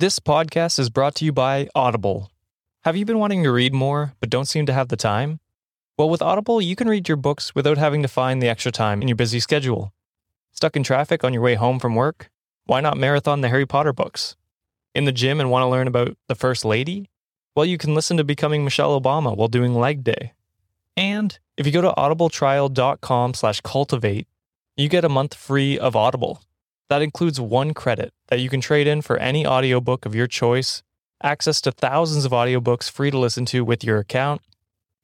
This podcast is brought to you by Audible. Have you been wanting to read more but don't seem to have the time? Well, with Audible, you can read your books without having to find the extra time in your busy schedule. Stuck in traffic on your way home from work? Why not marathon the Harry Potter books? In the gym and want to learn about the First Lady? Well, you can listen to Becoming Michelle Obama while doing leg day. And if you go to audibletrial.com slash cultivate, you get a month free of Audible. That includes one credit that you can trade in for any audiobook of your choice, access to thousands of audiobooks free to listen to with your account,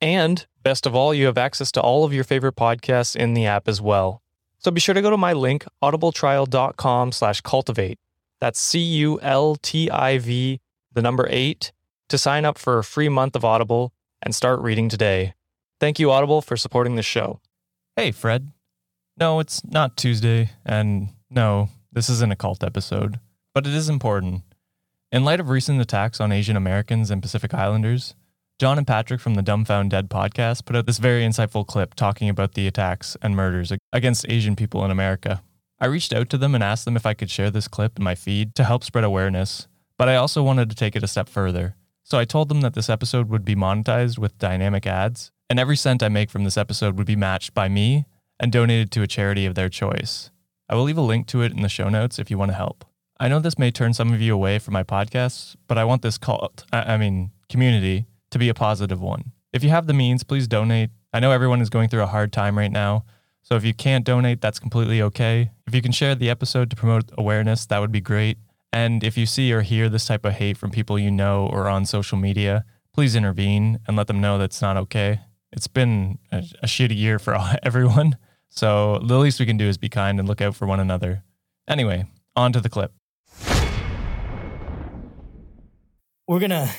and best of all, you have access to all of your favorite podcasts in the app as well. So be sure to go to my link, audibletrial.com slash cultivate. That's C-U-L-T-I-V, the number eight, to sign up for a free month of Audible and start reading today. Thank you, Audible, for supporting this show. Hey, Fred. No, it's not Tuesday, and no, this isn't a cult episode, but it is important. In light of recent attacks on Asian Americans and Pacific Islanders, John and Patrick from the Dumbfounded podcast put out this very insightful clip talking about the attacks and murders against Asian people in America. I reached out to them and asked them if I could share this clip in my feed to help spread awareness, but I also wanted to take it a step further. So I told them that this episode would be monetized with dynamic ads, and every cent I make from this episode would be matched by me and donated to a charity of their choice. I will leave a link to it in the show notes if you want to help. I know this may turn some of you away from my podcasts, but I want this cult, I mean, community, to be a positive one. If you have the means, please donate. I know everyone is going through a hard time right now, so if you can't donate, that's completely okay. If you can share the episode to promote awareness, that would be great. And if you see or hear this type of hate from people you know or on social media, please intervene and let them know that's not okay. It's been a, a shitty year for everyone. So the least we can do is be kind and look out for one another. Anyway, on to the clip. We're gonna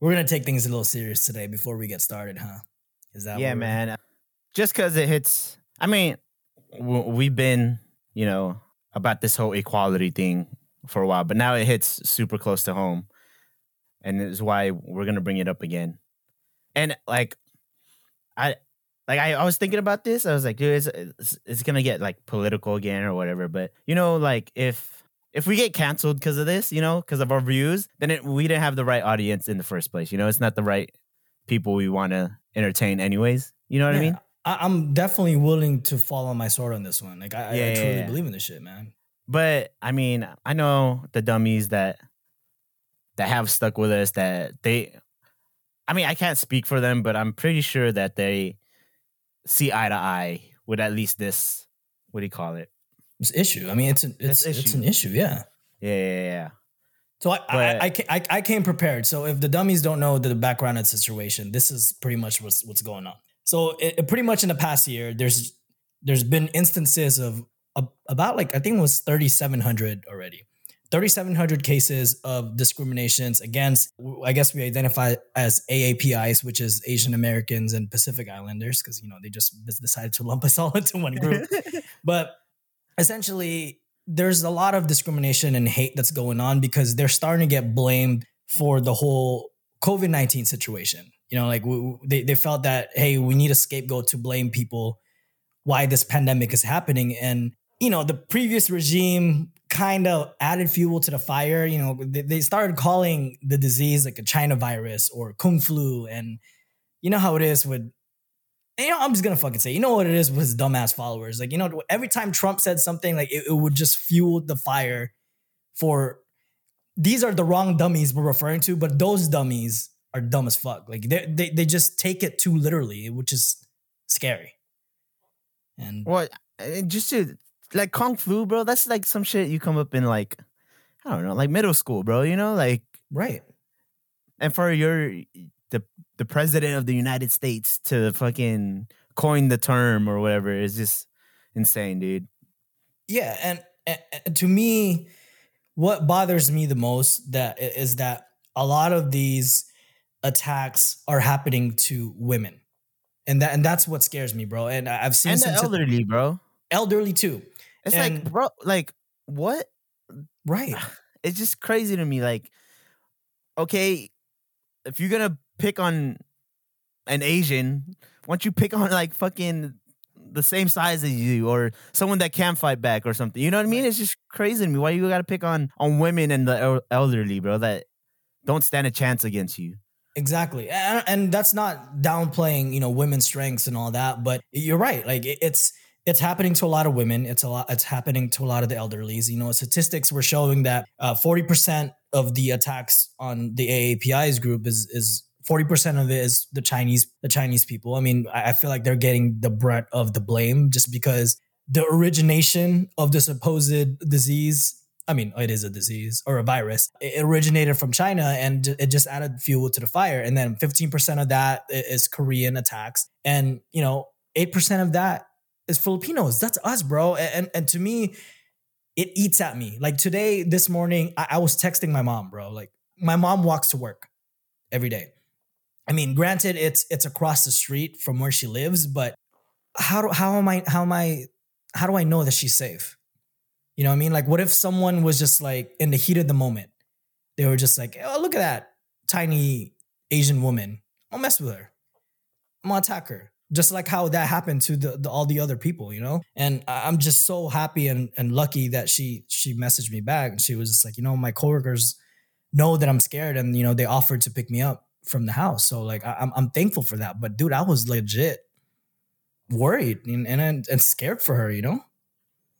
we're gonna take things a little serious today before we get started, huh? Is that yeah, man? Just because it hits, I mean, we've been you know about this whole equality thing for a while, but now it hits super close to home, and is why we're gonna bring it up again. And like, I like I, I was thinking about this. I was like, dude, it's, it's, it's gonna get like political again or whatever. But you know, like if if we get canceled because of this, you know, because of our views, then it, we didn't have the right audience in the first place. You know, it's not the right people we want to entertain, anyways. You know what yeah, I mean? I, am definitely willing to fall on my sword on this one. Like I, yeah, I, I truly yeah, believe in this shit, man. But I mean, I know the dummies that that have stuck with us that they I mean, I can't speak for them, but I'm pretty sure that they see eye to eye with at least this. What do you call it? This issue. I mean, it's an it's it's, an issue. Yeah. Yeah, yeah, yeah. So I, but, I, I, I, came prepared. So if the dummies don't know the background of the situation, this is pretty much what's what's going on. So it, it pretty much in the past year, there's there's been instances of uh, about like I think it was 3,700 already 3,700 cases of discriminations against, I guess we identify as AAPIs, which is Asian Americans and Pacific Islanders, because, you know, they just decided to lump us all into one group. but essentially, there's a lot of discrimination and hate that's going on because they're starting to get blamed for the whole COVID 19 situation. You know, like they, they felt that, hey, we need a scapegoat to blame people why this pandemic is happening. And, you know, the previous regime kind of added fuel to the fire. You know, they, they started calling the disease like a China virus or Kung flu. And you know how it is with, you know, I'm just gonna fucking say, you know what it is with his dumbass followers. Like, you know, every time Trump said something, like it, it would just fuel the fire for these are the wrong dummies we're referring to, but those dummies are dumb as fuck. Like they they they just take it too literally, which is scary. And what just to like kung fu, bro. That's like some shit you come up in like I don't know, like middle school, bro. You know, like right. And for your the the president of the United States to fucking coin the term or whatever is just insane, dude. Yeah, and, and to me, what bothers me the most that is that a lot of these attacks are happening to women, and that and that's what scares me, bro. And I've seen and the elderly, bro, elderly too. It's and, like, bro, like what? Right. It's just crazy to me. Like, okay, if you're gonna pick on an Asian, why don't you pick on like fucking the same size as you or someone that can fight back or something. You know what I mean? It's just crazy to me. Why you got to pick on on women and the elderly, bro, that don't stand a chance against you. Exactly. And, and that's not downplaying, you know, women's strengths and all that, but you're right. Like it's it's happening to a lot of women. It's a lot. It's happening to a lot of the elderlies. You know, statistics were showing that uh, forty uh, percent of the attacks on the AAPI's group is is forty percent of it is the Chinese the Chinese people. I mean, I, I feel like they're getting the brunt of the blame just because the origination of the supposed disease. I mean, it is a disease or a virus. It originated from China and it just added fuel to the fire. And then 15% of that is Korean attacks. And, you know, 8% of that is Filipinos. That's us, bro. And and to me, it eats at me. Like today, this morning, I, I was texting my mom, bro. Like my mom walks to work every day. I mean, granted, it's it's across the street from where she lives, but how do how am I how am I how do I know that she's safe? You know what I mean? Like, what if someone was just like in the heat of the moment, they were just like, "Oh, look at that tiny Asian woman. I'll mess with her. I'm gonna attack her." Just like how that happened to the, the, all the other people you know? And i'm just so happy and, and lucky that she she messaged me back and she was just like you know my coworkers know that i'm scared and you know they offered to pick me up from the house. So like I, am I'm thankful for that. But dude i was legit worried and, and and scared for her you know?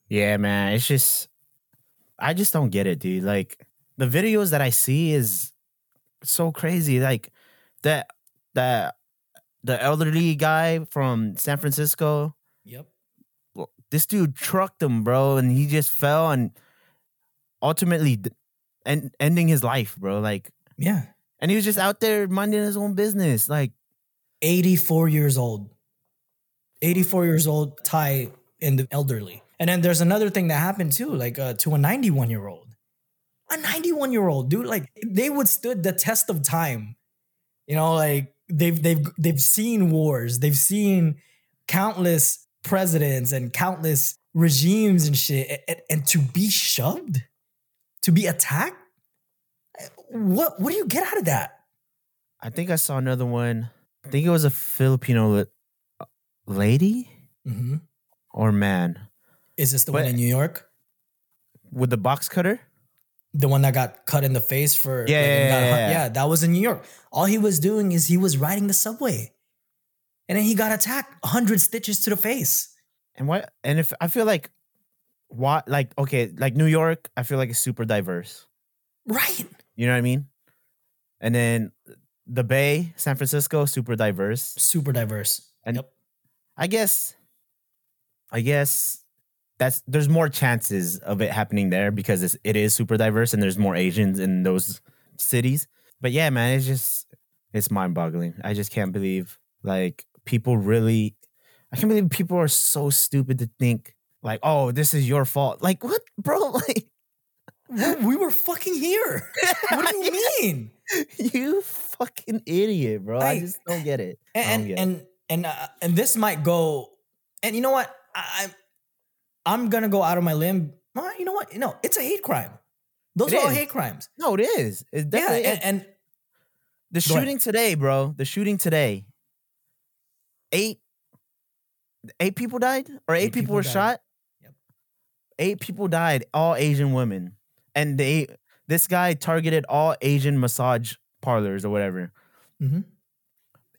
Yeah man. It's just i just don't get it dude. Like the videos that i see is so crazy. Like that that the elderly guy from San Francisco. Yep. This dude trucked him, bro, and he just fell and ultimately and ending his life, bro. Like, yeah. And he was just out there minding his own business. Like, 84 years old. 84 years old, Thai in the elderly. And then there's another thing that happened too, like uh, to a 91 year old. A 91 year old, dude, like they withstood the test of time. You know, like they've they've they've seen wars, they've seen countless presidents and countless regimes and shit, and, and to be shoved, to be attacked. What what do you get out of that? I think I saw another one. I think it was a Filipino lady mm-hmm. or man. Is this the but one in New York with the box cutter? The one that got cut in the face for yeah, like, yeah, yeah, yeah, yeah, that was in New York. All he was doing is he was riding the subway, and then he got attacked, hundred stitches to the face. And what? And if I feel like, what? Like okay, like New York, I feel like it's super diverse, right? You know what I mean? And then the Bay, San Francisco, super diverse, super diverse. And yep. I guess, I guess that's there's more chances of it happening there because it's, it is super diverse and there's more Asians in those cities. But yeah, man, it's just it's mind boggling. I just can't believe like people really. I can't believe people are so stupid to think like, oh, this is your fault. Like what, bro? Like we were fucking here. what do you mean? you fucking idiot, bro. I, I just don't get it. And get and it. and uh, and this might go. And you know what? I, I'm gonna go out of my limb. Well, you know what? No, it's a hate crime. Those it are is. all hate crimes. No, it is. It definitely yeah, and, and the shooting today, bro. The shooting today. Eight, eight people died, or eight, eight people, people, were died. shot. Yep. Eight people died, all Asian women, and they. This guy targeted all Asian massage parlors or whatever. Mm-hmm.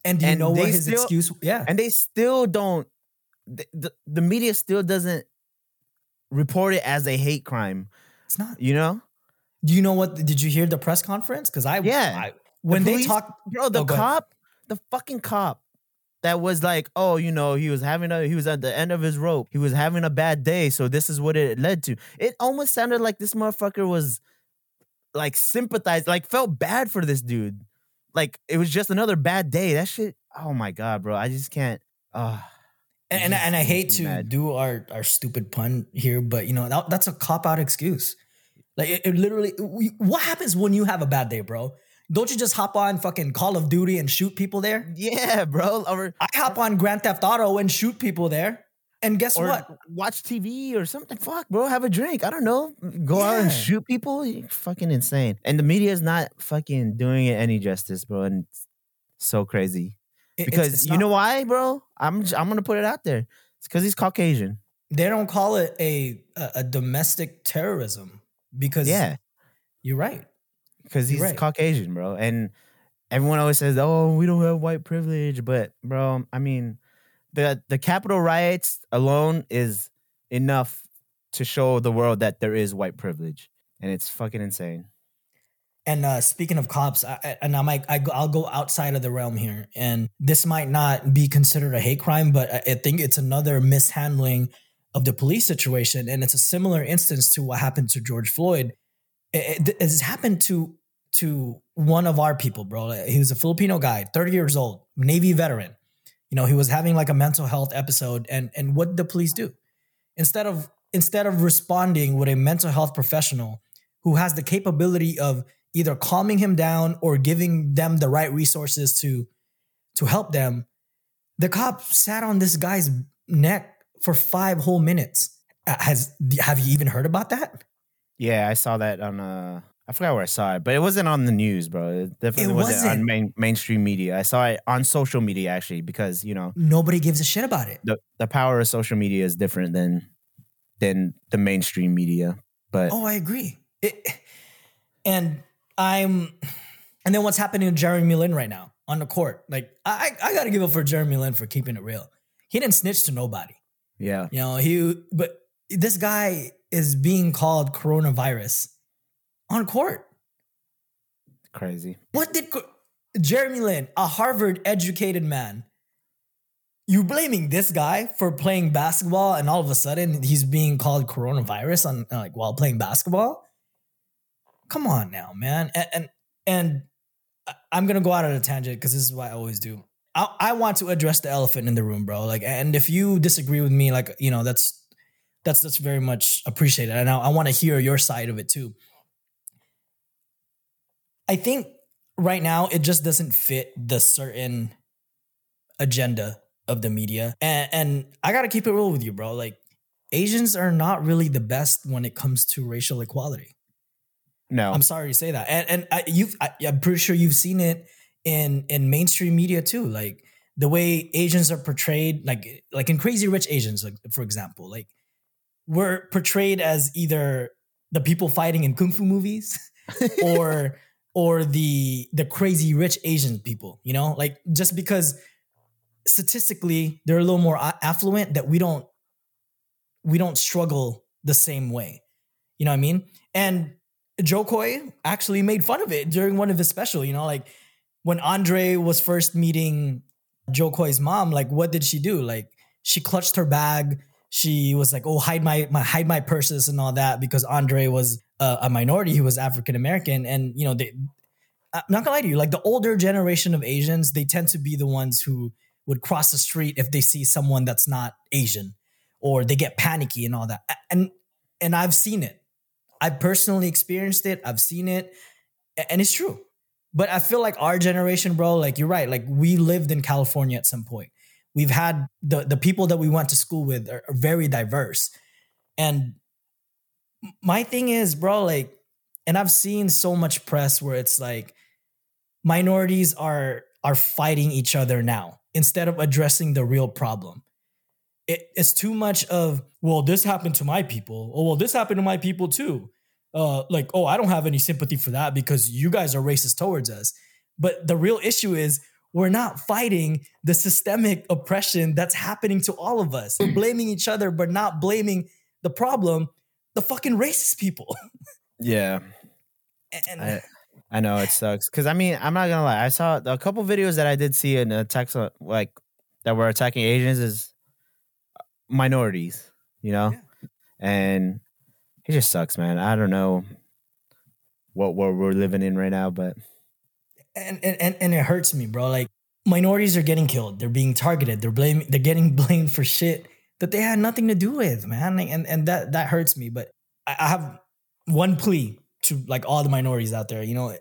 And do you and know what his still, excuse? Yeah, and they still don't. The, the, the media still doesn't report it as a hate crime. It's not. You know? Do you know what? Did you hear the press conference? Because I yeah. I, when the police, they talk, bro, the oh, cop, the fucking cop that was like, oh, you know, he was having a, he was at the end of his rope. He was having a bad day, so this is what it led to. It almost sounded like this motherfucker was like sympathized, like felt bad for this dude. Like it was just another bad day. That shit. Oh my god, bro, I just can't. Uh and, and, and I hate to mad. do our, our stupid pun here, but you know that, that's a cop out excuse. Like it, it literally, we, what happens when you have a bad day, bro? Don't you just hop on fucking Call of Duty and shoot people there? Yeah, bro. Or, I hop on Grand Theft Auto and shoot people there. And guess what? Watch TV or something. Fuck, bro. Have a drink. I don't know. Go yeah. out and shoot people. You're fucking insane. And the media is not fucking doing it any justice, bro. And it's so crazy because it's, it's you know why, bro? I'm I'm gonna put it out there. It's because he's Caucasian. They don't call it a, a, a domestic terrorism because Yeah, you're right. because he's right. Caucasian, bro. And everyone always says, "Oh, we don't have white privilege," but bro, I mean, the the Capitol riots alone is enough to show the world that there is white privilege, and it's fucking insane. And uh, speaking of cops, I, and I might I, I'll go outside of the realm here, and this might not be considered a hate crime, but I, I think it's another mishandling of the police situation, and it's a similar instance to what happened to George Floyd. It, it, it's happened to to one of our people, bro. He was a Filipino guy, thirty years old, Navy veteran. You know, he was having like a mental health episode, and and what did the police do? Instead of instead of responding with a mental health professional who has the capability of either calming him down or giving them the right resources to to help them the cop sat on this guy's neck for five whole minutes Uh, has have you even heard about that Yeah, I saw that on uh I forgot where I saw it, but it wasn't on the news, bro. It definitely It wasn't, wasn't. on main, mainstream media. I saw it on social media actually because, you know, nobody gives a shit about it the, the power of social media is different than than the mainstream media. But oh i agree it, and i'm and then what's happening to jeremy lin right now on the court like i i gotta give it for jeremy lin for keeping it real he didn't snitch to nobody yeah. You know, he but this guy is being called coronavirus on court. Crazy. What did Jeremy Lin, a Harvard educated man, you blaming this guy for playing basketball and all of a sudden he's being called coronavirus on like while playing basketball? Come on now, man. And and, and I'm gonna go out on a tangent because this is what I always do. I, I want to address the elephant in the room, bro. Like, and if you disagree with me, like, you know, that's that's that's very much appreciated. And I, I want to hear your side of it too. I think right now it just doesn't fit the certain agenda of the media. And, and I got to keep it real with you, bro. Like Asians are not really the best when it comes to racial equality. No. I'm sorry to say that. And and I, you've I, I'm pretty sure you've seen it in in mainstream media too. Like the way Asians are portrayed, like like in Crazy Rich Asians, like for example, like we're portrayed as either the people fighting in kung fu movies or or the the crazy rich Asian people, you know? Like just because statistically they're a little more affluent that we don't we don't struggle the same way. You know what I mean? And Jo Koy actually made fun of it during one of his special, you know, like when Andre was first meeting Jo Koy's mom, like what did she do? Like she clutched her bag. She was like, "Oh, hide my, my hide my purses and all that," because Andre was uh, a minority. He was African American, and you know, they. I'm not gonna lie to you. Like the older generation of Asians, they tend to be the ones who would cross the street if they see someone that's not Asian, or they get panicky and all that. And and I've seen it. I personally experienced it. I've seen it, and it's true. But I feel like our generation, bro, like you're right. Like we lived in California at some point. We've had the the people that we went to school with are, are very diverse. And my thing is, bro, like, and I've seen so much press where it's like minorities are are fighting each other now instead of addressing the real problem. It, it's too much of, well, this happened to my people. Oh, well, this happened to my people too uh, like, oh, I don't have any sympathy for that because you guys are racist towards us. But the real issue is we're not fighting the systemic oppression that's happening to all of us. We're blaming each other, but not blaming the problem, the fucking racist people. yeah. And I, I know it sucks because I mean I'm not gonna lie. I saw a couple videos that I did see in attacks like that were attacking Asians is minorities, you know, Yeah. and it just sucks, man. I don't know what world we're living in right now, but and, and and and it hurts me, bro. Like minorities are getting killed. They're being targeted. They're blaming. They're getting blamed for shit that they had nothing to do with, man. And and that that hurts me. But I, I have one plea to like all the minorities out there. You know,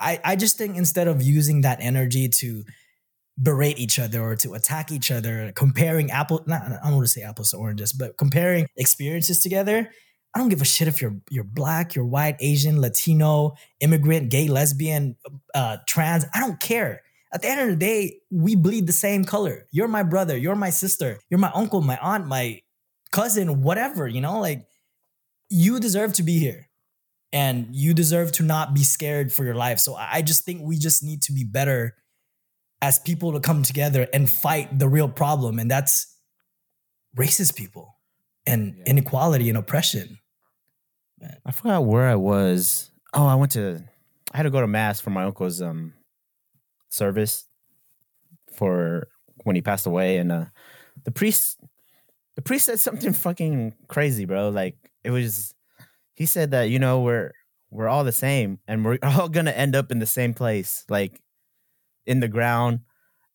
I I just think instead of using that energy to berate each other or to attack each other, comparing apple. Not, I don't want to say apples to oranges, but comparing experiences together. I don't give a shit if you're you're black, you're white, Asian, Latino, immigrant, gay, lesbian, uh, trans. I don't care. At the end of the day, we bleed the same color. You're my brother, you're my sister, you're my uncle, my aunt, my cousin, whatever, you know, like you deserve to be here and you deserve to not be scared for your life. So I just think we just need to be better as people to come together and fight the real problem. And that's racist people and yeah. inequality and oppression. Man. I forgot where I was. Oh, I went to I had to go to mass for my uncle's um service for when he passed away and uh the priest the priest said something fucking crazy, bro. Like it was he said that, you know, we're we're all the same and we're all gonna end up in the same place, like in the ground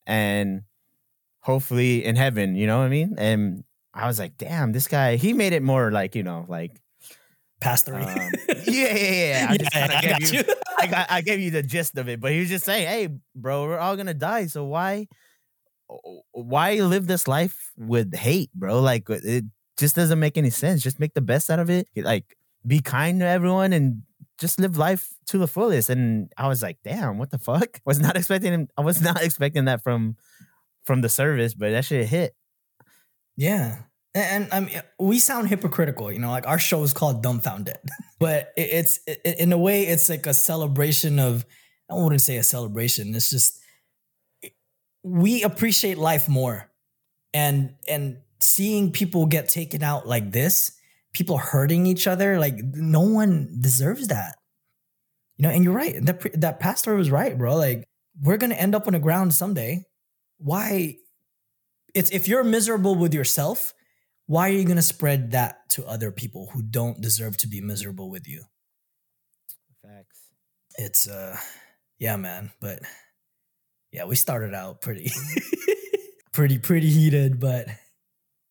and hopefully in heaven, you know what I mean? And I was like, damn, this guy, he made it more like, you know, like past three. Um, yeah, yeah, yeah. I yeah, just I gave you, you. I, got, I gave you the gist of it, but he was just saying, "Hey, bro, we're all gonna die, so why, why live this life with hate, bro? Like, it just doesn't make any sense. Just make the best out of it. Like, be kind to everyone and just live life to the fullest." And I was like, "Damn, what the fuck? Was not expecting him. I was not expecting that from from the service, but that shit hit." Yeah, and I mean, we sound hypocritical, you know, like our show is called Dumbfounded, but it's in a way, it's like a celebration of, I wouldn't say a celebration. It's just, we appreciate life more and, and seeing people get taken out like this, people hurting each other, like no one deserves that, you know, and you're right. That, that pastor was right, bro. Like we're going to end up on the ground someday. Why? It's if you're miserable with yourself, why are you going to spread that to other people who don't deserve to be miserable with you? Facts. It's uh yeah, man, but yeah, we started out pretty pretty pretty heated, but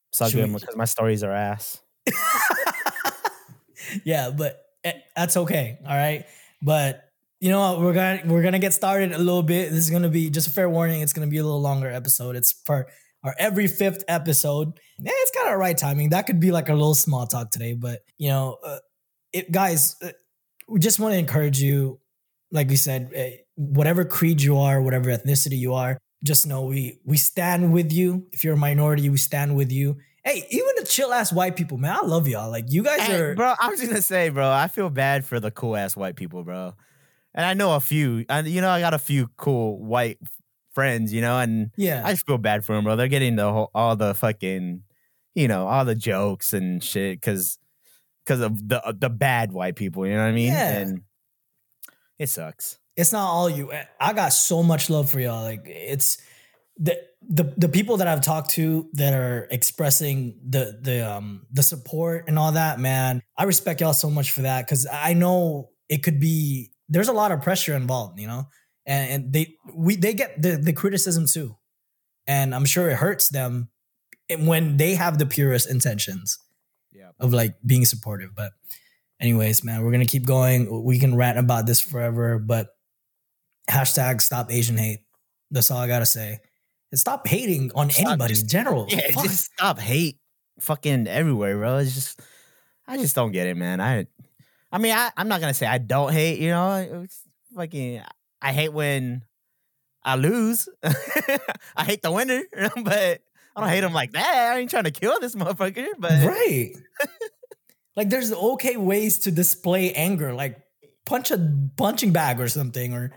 it's all good because my stories are ass. yeah, but eh, that's okay. All right. But you know what? We're gonna we're gonna get started a little bit. This is gonna be just a fair warning. It's gonna be a little longer episode. It's for our every fifth episode. Yeah, it's kind of right timing. That could be like a little small talk today, but you know, uh, it, guys, uh, we just want to encourage you. Like we said, uh, whatever creed you are, whatever ethnicity you are, just know we we stand with you. If you're a minority, we stand with you. Hey, even chill ass white people, man, I love y'all. Like you guys are, bro. I was gonna say, bro, I feel bad for the cool ass white people, bro. And I know a few. And you know, I got a few cool white friends, you know, and yeah, I just feel bad for them, bro. They're getting the whole, all the fucking, you know, all the jokes and shit because because of the the bad white people. You know what I mean? Yeah. And it sucks. It's not all you. I got so much love for y'all. Like it's the the the people that I've talked to that are expressing the the um the support and all that. Man, I respect y'all so much for that because I know it could be. There's a lot of pressure involved. You know and, and they we they get the the criticism too, and I'm sure it hurts them when they have the purest intentions yeah. of like being supportive. But anyways, man, we're gonna keep going. We can rant about this forever, but hashtag stop Asian hate. That's all I gotta say. And stop hating on stop anybody just, in general. Yeah, Fuck. just stop hate fucking everywhere, bro. It's just I just don't get it, man. I I mean, I, I'm not gonna say I don't hate, you know, it's fucking I hate when I lose. I hate the winner, but I don't hate him like that. I ain't trying to kill this motherfucker, but right. like there's okay ways to display anger, like punch a punching bag or something, or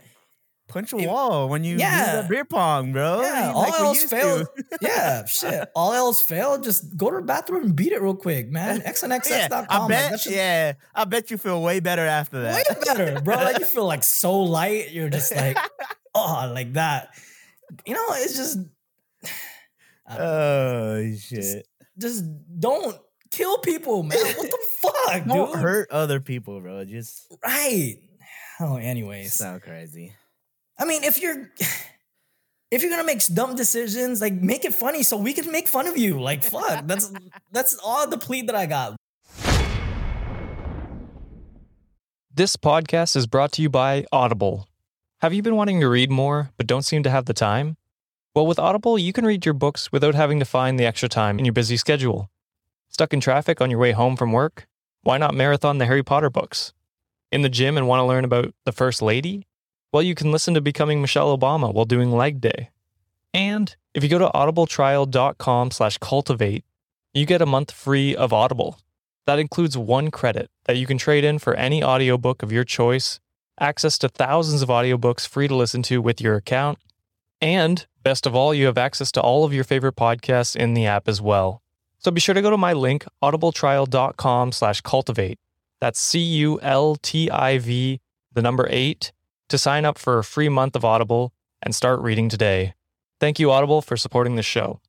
punch a wall when you yeah. beer pong, bro. Yeah, all like else failed. yeah, shit. All else failed. Just go to the bathroom and beat it real quick, man. XNXX.com. Yeah, I bet. Like, just, yeah, I bet you feel way better after that. Way better, bro. Like you feel like so light. You're just like, oh, like that. You know, it's just. Oh shit! Just, just don't kill people, man. What the fuck, Don't dude? hurt other people, bro. Just right. Oh, anyways. So crazy. I mean, if you're if you're gonna make dumb decisions, like make it funny so we can make fun of you. Like fuck, that's that's all the plea that I got. This podcast is brought to you by Audible. Have you been wanting to read more but don't seem to have the time? Well, with Audible, you can read your books without having to find the extra time in your busy schedule. Stuck in traffic on your way home from work? Why not marathon the Harry Potter books? In the gym and want to learn about the First Lady? Well, you can listen to Becoming Michelle Obama while doing leg day. And if you go to audibletrial.com slash cultivate, you get a month free of Audible. That includes one credit that you can trade in for any audiobook of your choice, access to thousands of audiobooks free to listen to with your account, and best of all, you have access to all of your favorite podcasts in the app as well. So be sure to go to my link, audibletrial.com slash cultivate. That's C-U-L-T-I-V, the number eight, to sign up for a free month of Audible and start reading today. Thank you, Audible, for supporting the show.